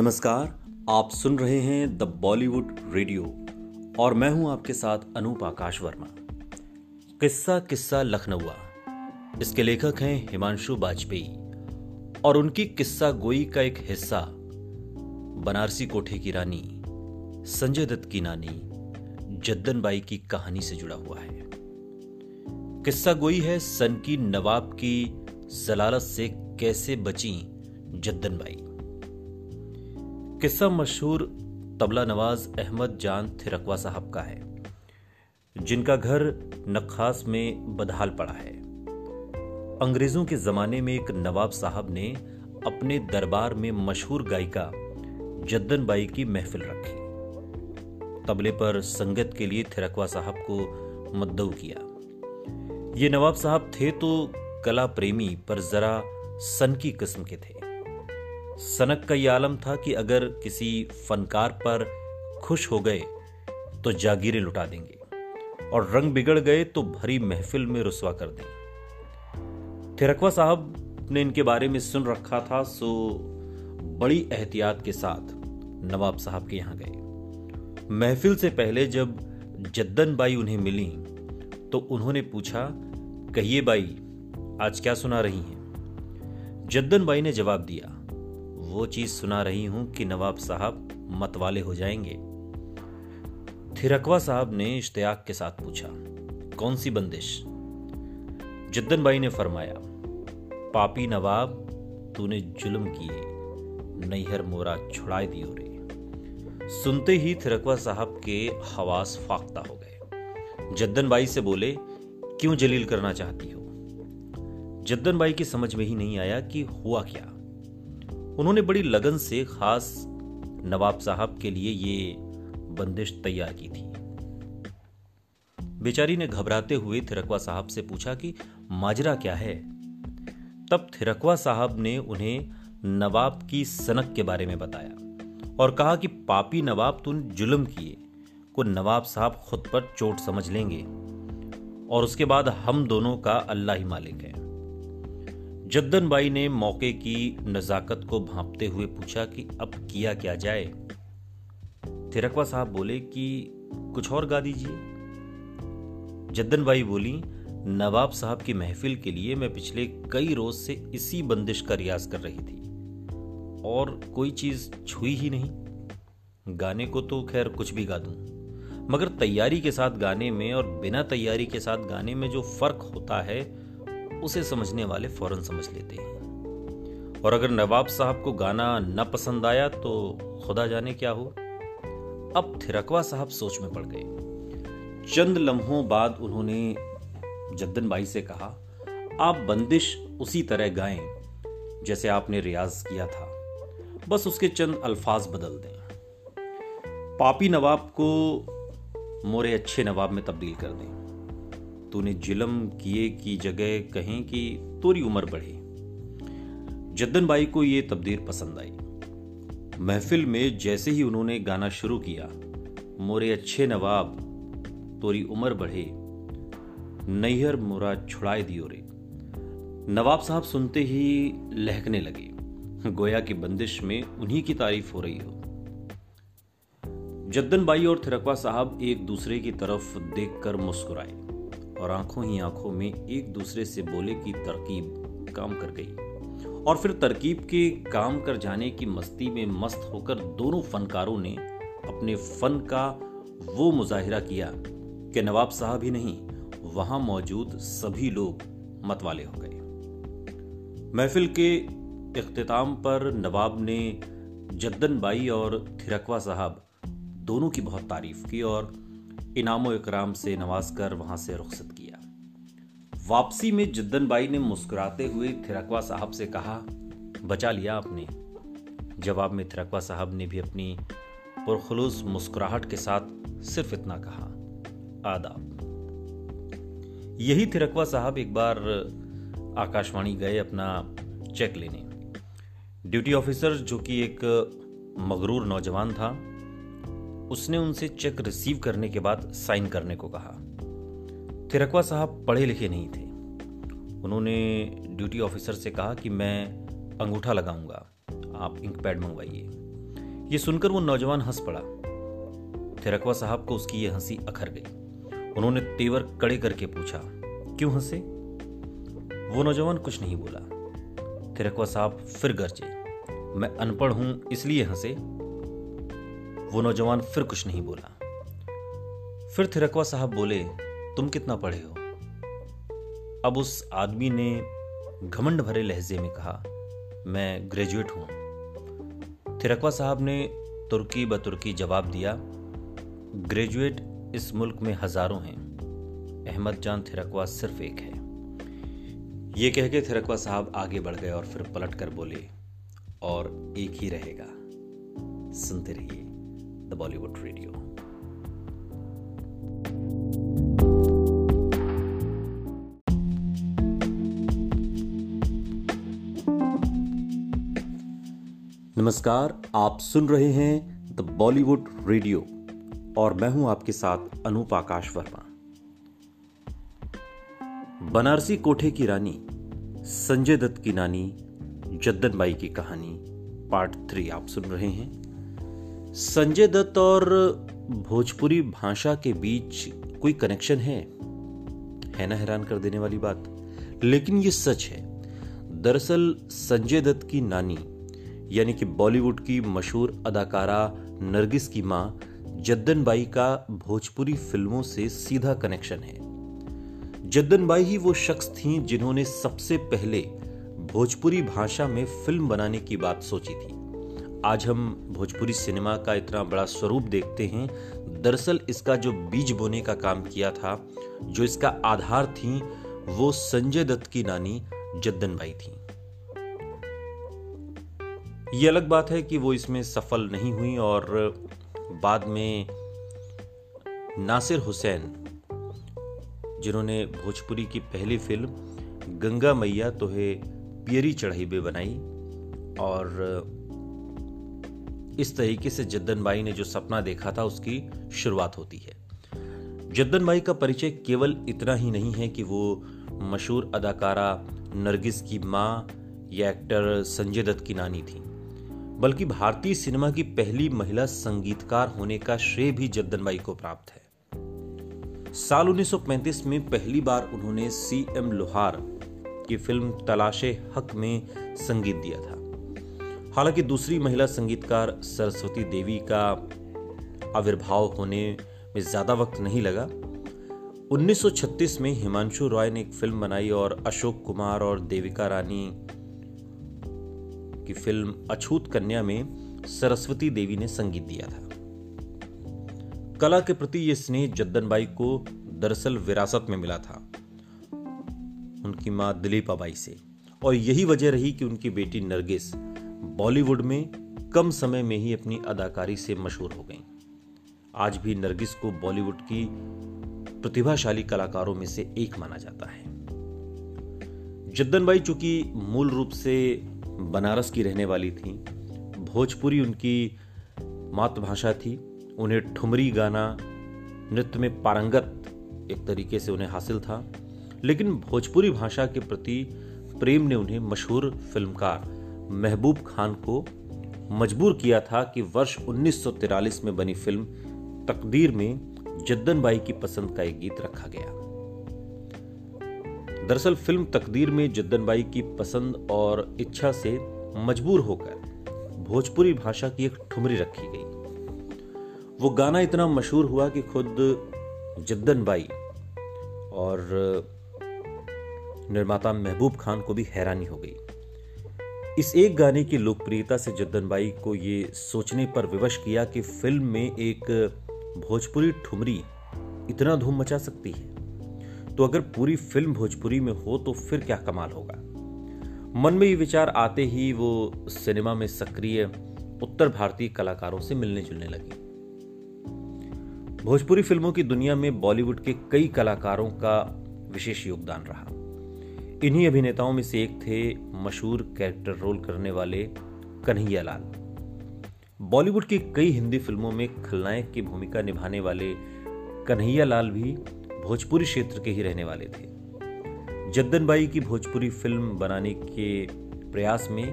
नमस्कार, आप सुन रहे हैं द बॉलीवुड रेडियो और मैं हूँ आपके साथ अनूप आकाश वर्मा। किस्सा किस्सा लखनऊआ। इसके लेखक हैं हिमांशु वाजपेयी और उनकी किस्सा गोई का एक हिस्सा, बनारसी कोठे की रानी, संजय दत्त की नानी जद्दन बाई की कहानी से जुड़ा हुआ है। किस्सा गोई है सन की नवाब की जलालत से कैसे बची जद्दन बाई किस्सा मशहूर तबला नवाज़ अहमद जान थिरकवा साहब का है, जिनका घर नखास में बदहाल पड़ा है। अंग्रेज़ों के जमाने में एक नवाब साहब ने अपने दरबार में मशहूर गायिका जद्दन बाई की महफिल रखी। तबले पर संगत के लिए थिरकवा साहब को मद्दऊ किया। ये नवाब साहब थे तो कला प्रेमी पर जरा सन की किस्म के थे। सनक का यह आलम था कि अगर किसी फनकार पर खुश हो गए तो जागीरें लुटा देंगे। और रंग बिगड़ गए तो भरी महफिल में रुसवा कर दें थिरकवा साहब ने इनके बारे में सुन रखा था, सो बड़ी एहतियात के साथ नवाब साहब के यहाँ गए। महफिल से पहले जब जद्दन बाई उन्हें मिली तो उन्होंने पूछा, कहिए बाई, आज क्या सुना रही हैं? जद्दन बाई ने जवाब दिया वो चीज़ सुना रही हूँ कि नवाब साहब मतवाले हो जाएँगे। थिरकवा साहब ने इश्तियाक के साथ पूछा, कौन सी बंदिश? जद्दन बाई ने फरमाया, पापी नवाब, तूने जुल्म किए, नैहर मोरा छुड़ाए दियो रे सुनते ही थिरकवा साहब के हवास फाख्ता हो गए। जद्दन बाई से बोले, क्यों जलील करना चाहती हो? जद्दन बाई की समझ में ही नहीं आया कि हुआ क्या। उन्होंने बड़ी लगन से खास नवाब साहब के लिए ये बंदिश तैयार की थी। बेचारी ने घबराते हुए थिरकवा साहब से पूछा कि, माजरा क्या है? तब थिरकवा साहब ने उन्हें नवाब की सनक के बारे में बताया और कहा कि, पापी नवाब, तुम जुल्म किए। को नवाब साहब खुद पर चोट समझ लेंगे और उसके बाद हम दोनों का अल्लाह ही मालिक है। जद्दन बाई ने मौके की नजाकत को भांपते हुए पूछा कि अब किया क्या जाए? थिरकवा साहब बोले कि कुछ और गा दीजिए। जद्दन बाई बोली, नवाब साहब की महफिल के लिए मैं पिछले कई रोज से इसी बंदिश का रियाज कर रही थी। और कोई चीज़ छुई ही नहीं। गाने को तो खैर कुछ भी गा दूँ। मगर तैयारी के साथ गाने में और बिना तैयारी के साथ गाने में जो फ़र्क होता है उसे समझने वाले फ़ौरन समझ लेते हैं। और अगर नवाब साहब को गाना न पसंद आया तो खुदा जाने क्या हो अब थिरकवा साहब सोच में पड़ गए। चंद लम्हों बाद उन्होंने जद्दन बाई से कहा, आप बंदिश उसी तरह गाएँ जैसे आपने रियाज किया था। बस उसके चंद अल्फाज बदल दें। पापी नवाब को मोरे अच्छे नवाब में तब्दील कर दें। तूने जिलम किए की जगह कहें कि तोरी उम्र बढ़े। जद्दन बाई को यह तब्दील पसंद आई। महफिल में जैसे ही उन्होंने गाना शुरू किया, मोरे अच्छे नवाब, तोरी उम्र बढ़े। नैहर मोरा छुड़ाए दियो रे। नवाब साहब सुनते ही लहकने लगे। गोया की बंदिश में उन्हीं की तारीफ़ हो रही हो। जद्दन बाई और थिरकवा साहब एक दूसरे की तरफ़ देखकर मुस्कुराए। और आँखों ही आँखों में एक दूसरे से बोले की तरकीब काम कर गई। और फिर तरकीब के काम कर जाने की मस्ती में मस्त होकर दोनों फनकारों ने अपने फन का वो मुजाहिरा किया कि नवाब साहब ही नहीं, वहाँ मौजूद सभी लोग मतवाले हो गए। महफिल के इख्तिताम पर नवाब ने जद्दन बाई और थिरकवा साहब दोनों की बहुत तारीफ़ की और इनामो इकराम से नवाज़ कर वहाँ से रुखसत किया। वापसी में जिद्दन बाई ने मुस्कुराते हुए थिरकवा साहब से कहा, बचा लिया आपने। जवाब में थिरकवा साहब ने भी अपनी पुरखलूस मुस्कुराहट के साथ सिर्फ़ इतना कहा, आदाब। यही थिरकवा साहब एक बार आकाशवाणी गए अपना चेक लेने। ड्यूटी ऑफिसर जो कि एक मगरूर नौजवान था उसने उनसे चेक रिसीव करने के बाद साइन करने को कहा। थिरकवा साहब पढ़े लिखे नहीं थे। उन्होंने ड्यूटी ऑफिसर से कहा कि मैं अंगूठा लगाऊँगा। आप इंक पैड मंगवाइए। ये सुनकर वो नौजवान हंस पड़ा। थिरकवा साहब को उसकी ये हँसी अखर गई। उन्होंने तेवर कड़े करके पूछा, क्यों हंसे? वो नौजवान कुछ नहीं बोला। थिरकवा साहब फिर गरजे, मैं अनपढ़ हूँ, इसलिए हंसे। वो नौजवान फिर कुछ नहीं बोला। फिर थिरकवा साहब बोले, तुम कितना पढ़े हो? अब उस आदमी ने घमंड भरे लहजे में कहा, मैं ग्रेजुएट हूँ। थिरकवा साहब ने तुर्की बतुर्की जवाब दिया, ग्रेजुएट इस मुल्क में हज़ारों हैं। अहमद जान थिरकवा सिर्फ़ एक है। ये कह के थिरकवा साहब आगे बढ़ गए और फिर पलट कर बोले, और एक ही रहेगा। सुनते रहिए। द बॉलीवुड रेडियो नमस्कार, आप सुन रहे हैं द बॉलीवुड रेडियो और मैं हूँ आपके साथ अनूप आकाश वर्मा। बनारसी कोठे की रानी, संजय दत्त की नानी जद्दन बाई की कहानी, पार्ट थ्री आप सुन रहे हैं। संजय दत्त और भोजपुरी भाषा के बीच कोई कनेक्शन है? है ना हैरान कर देने वाली बात। लेकिन ये सच है। दरअसल संजय दत्त की नानी, यानी कि बॉलीवुड की मशहूर अदाकारा नरगिस की माँ जद्दन बाई का भोजपुरी फ़िल्मों से सीधा कनेक्शन है। जद्दन बाई ही वो शख्स थीं जिन्होंने सबसे पहले भोजपुरी भाषा में फ़िल्म बनाने की बात सोची थी। आज हम भोजपुरी सिनेमा का इतना बड़ा स्वरूप देखते हैं। दरअसल इसका जो बीज बोने का काम किया था, जो इसका आधार थी, वो संजय दत्त की नानी जद्दन बाई थी। ये अलग बात है कि वो इसमें सफल नहीं हुई और बाद में नासिर हुसैन, जिन्होंने भोजपुरी की पहली फ़िल्म गंगा मैया तोहे पियरी चढ़ाई बे बनाई और इस तरीके से जद्दन बाई ने जो सपना देखा था, उसकी शुरुआत होती है। जद्दन बाई का परिचय केवल इतना ही नहीं है कि वो मशहूर अदाकारा नरगिस की माँ या एक्टर संजय दत्त की नानी थी, बल्कि भारतीय सिनेमा की पहली महिला संगीतकार होने का श्रेय भी जद्दन बाई को प्राप्त है। साल 1935 में पहली बार उन्होंने सी एम लोहार की फ़िल्म तलाशे हक में संगीत दिया था। हालाँकि दूसरी महिला संगीतकार सरस्वती देवी का आविर्भाव होने में ज़्यादा वक्त नहीं लगा। 1936 में हिमांशु रॉय ने एक फ़िल्म बनाई और अशोक कुमार और देविका रानी की फ़िल्म अछूत कन्या में सरस्वती देवी ने संगीत दिया था। कला के प्रति यह स्नेह जद्दनबाई को दरअसल विरासत में मिला था, उनकी माँ दिलीपाबाई से। और यही वजह रही कि उनकी बेटी नरगिस बॉलीवुड में कम समय में ही अपनी अदाकारी से मशहूर हो गई। आज भी नरगिस को बॉलीवुड की प्रतिभाशाली कलाकारों में से एक माना जाता है। जद्दनबाई चूँकि मूल रूप से बनारस की रहने वाली थी, भोजपुरी उनकी मातृभाषा थी। उन्हें ठुमरी गाना, नृत्य में पारंगत एक तरीके से उन्हें हासिल था। लेकिन भोजपुरी भाषा के प्रति प्रेम ने उन्हें मशहूर फिल्मकार महबूब खान को मजबूर किया था कि वर्ष 1943 में बनी फ़िल्म तकदीर में जद्दन बाई की पसंद का एक गीत रखा गया। दरअसल फ़िल्म तकदीर में जद्दन बाई की पसंद और इच्छा से मजबूर होकर भोजपुरी भाषा की एक ठुमरी रखी गई। वो गाना इतना मशहूर हुआ कि खुद जद्दन बाई और निर्माता महबूब खान को भी हैरानी हो गई। इस एक गाने की लोकप्रियता से जद्दन बाई को ये सोचने पर विवश किया कि फ़िल्म में एक भोजपुरी ठुमरी इतना धूम मचा सकती है। तो अगर पूरी फ़िल्म भोजपुरी में हो तो फिर क्या कमाल होगा? मन में ये विचार आते ही वो सिनेमा में सक्रिय उत्तर भारतीय कलाकारों से मिलने जुलने लगी। भोजपुरी फ़िल्मों की दुनिया में बॉलीवुड के कई कलाकारों का विशेष योगदान रहा। इन्हीं अभिनेताओं में से एक थे मशहूर कैरेक्टर रोल करने वाले कन्हैया लाल। बॉलीवुड की कई हिंदी फ़िल्मों में खलनायक की भूमिका निभाने वाले कन्हैया लाल भी भोजपुरी क्षेत्र के ही रहने वाले थे। जद्दन बाई की भोजपुरी फ़िल्म बनाने के प्रयास में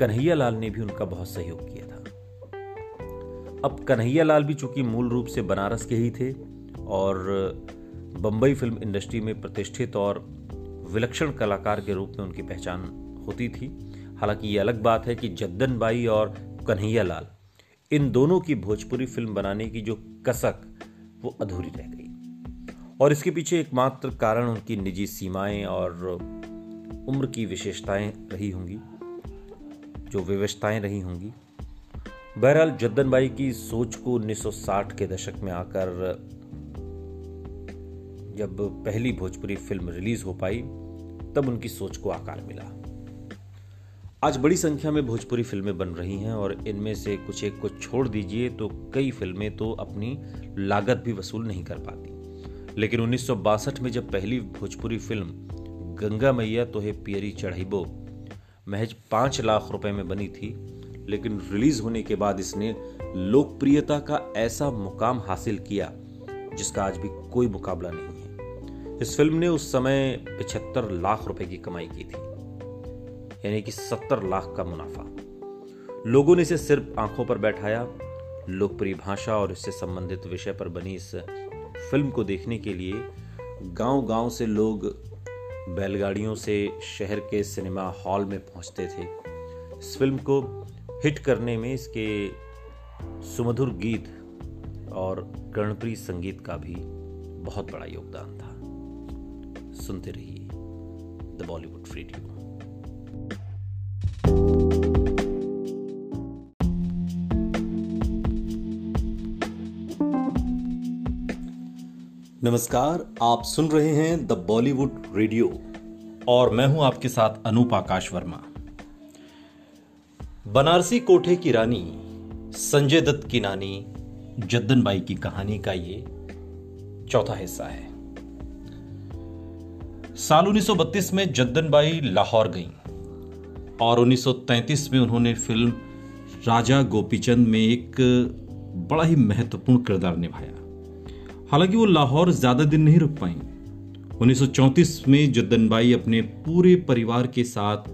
कन्हैया लाल ने भी उनका बहुत सहयोग किया था। अब कन्हैया लाल भी चूँकि मूल रूप से बनारस के ही थे और बम्बई फ़िल्म इंडस्ट्री में प्रतिष्ठित और विलक्षण कलाकार के रूप में उनकी पहचान होती थी। हालाँकि ये अलग बात है कि जद्दन बाई और कन्हैया लाल इन दोनों की भोजपुरी फ़िल्म बनाने की जो कसक, वो अधूरी रह गई। और इसके पीछे एकमात्र कारण उनकी निजी सीमाएँ और उम्र की विशेषताएँ रही होंगी, जो व्यवस्थाएँ रही होंगी। बहरहाल जद्दन बाई की सोच को 1960 के दशक में आकर, जब पहली भोजपुरी फ़िल्म रिलीज़ हो पाई तब उनकी सोच को आकार मिला। आज बड़ी संख्या में भोजपुरी फ़िल्में बन रही हैं और इनमें से कुछ एक को छोड़ दीजिए तो कई फ़िल्में तो अपनी लागत भी वसूल नहीं कर पाती। लेकिन उन्नीस सौ बासठ में जब पहली भोजपुरी फ़िल्म गंगा मैया तो है पियरी चढ़ाइबो, महज पाँच लाख रुपए में बनी थी, लेकिन रिलीज़ होने के बाद इसने लोकप्रियता का ऐसा मुकाम हासिल किया जिसका आज भी कोई मुकाबला नहीं। इस फ़िल्म ने उस समय पिछहत्तर लाख रुपए की कमाई की थी, यानी कि सत्तर लाख का मुनाफा। लोगों ने इसे सिर्फ़ आँखों पर बैठाया। लोकप्रिय भाषा और इससे संबंधित विषय पर बनी इस फ़िल्म को देखने के लिए गाँव गाँव से लोग बैलगाड़ियों से शहर के सिनेमा हॉल में पहुँचते थे। इस फ़िल्म को हिट करने में इसके सुमधुर गीत और कर्णप्रिय संगीत का भी बहुत बड़ा योगदान था। सुनते रहिए द बॉलीवुड रेडियो नमस्कार, आप सुन रहे हैं द बॉलीवुड रेडियो और मैं हूँ आपके साथ अनूप आकाश वर्मा। बनारसी कोठे की रानी, संजय दत्त की नानी, जद्दन बाई की कहानी का ये चौथा हिस्सा है। साल 1932 में जद्दन बाई लाहौर गईं और 1933 में उन्होंने फ़िल्म राजा गोपीचंद में एक बड़ा ही महत्वपूर्ण किरदार निभाया। हालाँकि वो लाहौर ज़्यादा दिन नहीं रुक पाई। 1934 में जद्दन बाई अपने पूरे परिवार के साथ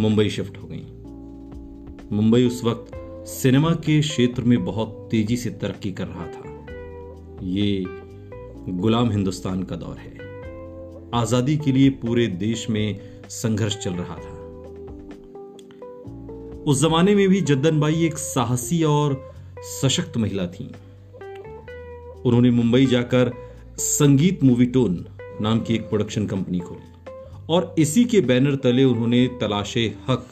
मुंबई शिफ्ट हो गई। मुंबई उस वक्त सिनेमा के क्षेत्र में बहुत तेज़ी से तरक्की कर रहा था। ये गुलाम हिंदुस्तान का दौर है। आज़ादी के लिए पूरे देश में संघर्ष चल रहा था। उस जमाने में भी जद्दनबाई एक साहसी और सशक्त महिला थी। उन्होंने मुंबई जाकर संगीत मूवी टोन नाम की एक प्रोडक्शन कंपनी खोली और इसी के बैनर तले उन्होंने तलाशे हक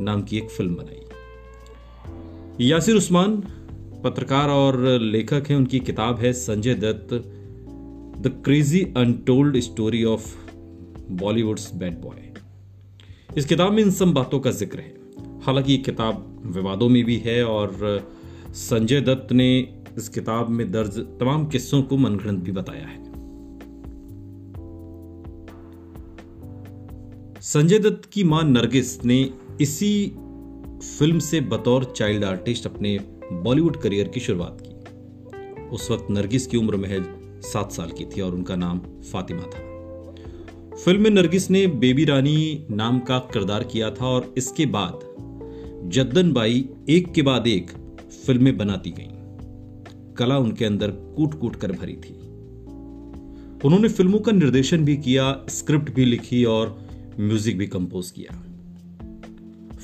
नाम की एक फ़िल्म बनाई। यासिर उस्मान, पत्रकार और लेखक हैं, उनकी किताब है Sanjay Dutt the crazy untold story of Bollywood's bad boy इस किताब में इन सब बातों का ज़िक्र है। हालाँकि ये किताब विवादों में भी है और संजय दत्त ने इस किताब में दर्ज तमाम किस्सों को मनगढ़ंत भी बताया है। संजय दत्त की माँ नरगिस ने इसी फ़िल्म से बतौर चाइल्ड आर्टिस्ट अपने बॉलीवुड करियर की शुरुआत की। उस वक्त नरगिस की उम्र महज सात साल की थी और उनका नाम फातिमा था। फ़िल्म में नरगिस ने बेबी रानी नाम का किरदार किया था और इसके बाद जद्दन बाई एक के बाद एक फ़िल्में बनाती गईं। कला उनके अंदर कूट कूट कर भरी थी। उन्होंने फ़िल्मों का निर्देशन भी किया, स्क्रिप्ट भी लिखी और म्यूज़िक भी कंपोज किया।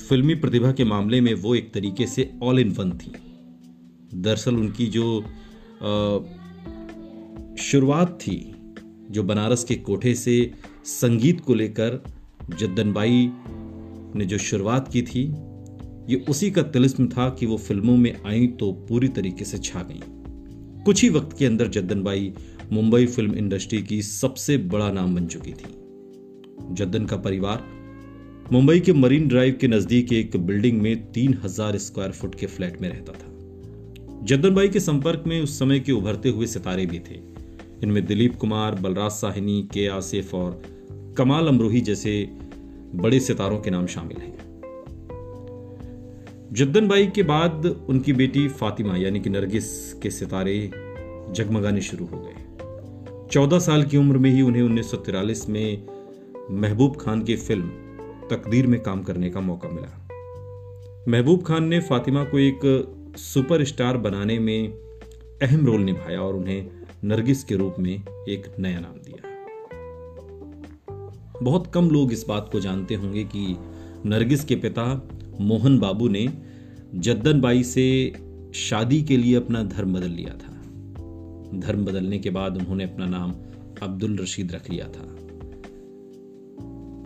फिल्मी प्रतिभा के मामले में वो एक तरीके से ऑल इन वन थी। दरअसल उनकी जो शुरुआत थी, जो बनारस के कोठे से संगीत को लेकर जद्दनबाई ने जो शुरुआत की थी, ये उसी का तिलिस्म था कि वो फ़िल्मों में आई तो पूरी तरीके से छा गई। कुछ ही वक्त के अंदर जद्दनबाई मुंबई फ़िल्म इंडस्ट्री की सबसे बड़ा नाम बन चुकी थी। जद्दन का परिवार मुंबई के मरीन ड्राइव के नज़दीक एक बिल्डिंग में तीन हज़ार स्क्वायर फुट के फ्लैट में रहता था। जद्दनबाई के संपर्क में उस समय के उभरते हुए सितारे भी थे। इनमें दिलीप कुमार, बलराज साहिनी के आसिफ और कमाल अमरोही जैसे बड़े सितारों के नाम शामिल हैं। जद्दन बाई के बाद उनकी बेटी फातिमा, यानी कि नरगिस के सितारे जगमगाने शुरू हो गए। चौदह साल की उम्र में ही उन्हें उन्नीस में महबूब खान की फ़िल्म तकदीर में काम करने का मौका मिला। महबूब खान ने फातिमा को एक सुपरस्टार बनाने में अहम रोल निभाया और उन्हें नरगिस के रूप में एक नया नाम दिया बहुत कम लोग इस बात को जानते होंगे कि नरगिस के पिता मोहन बाबू ने जद्दन बाई से शादी के लिए अपना धर्म बदल लिया था। धर्म बदलने के बाद उन्होंने अपना नाम अब्दुल रशीद रख लिया था।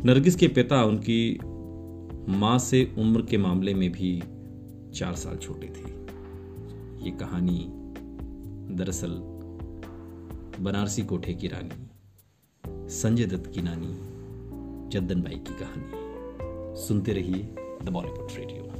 नरगिस के पिता उनकी माँ से उम्र के मामले में भी चार साल छोटे थे। ये कहानी दरअसल बनारसी कोठे की रानी, संजय दत्त की नानी, चंदन बाई की कहानी। सुनते रहिए द बॉलीवुड रेडियो।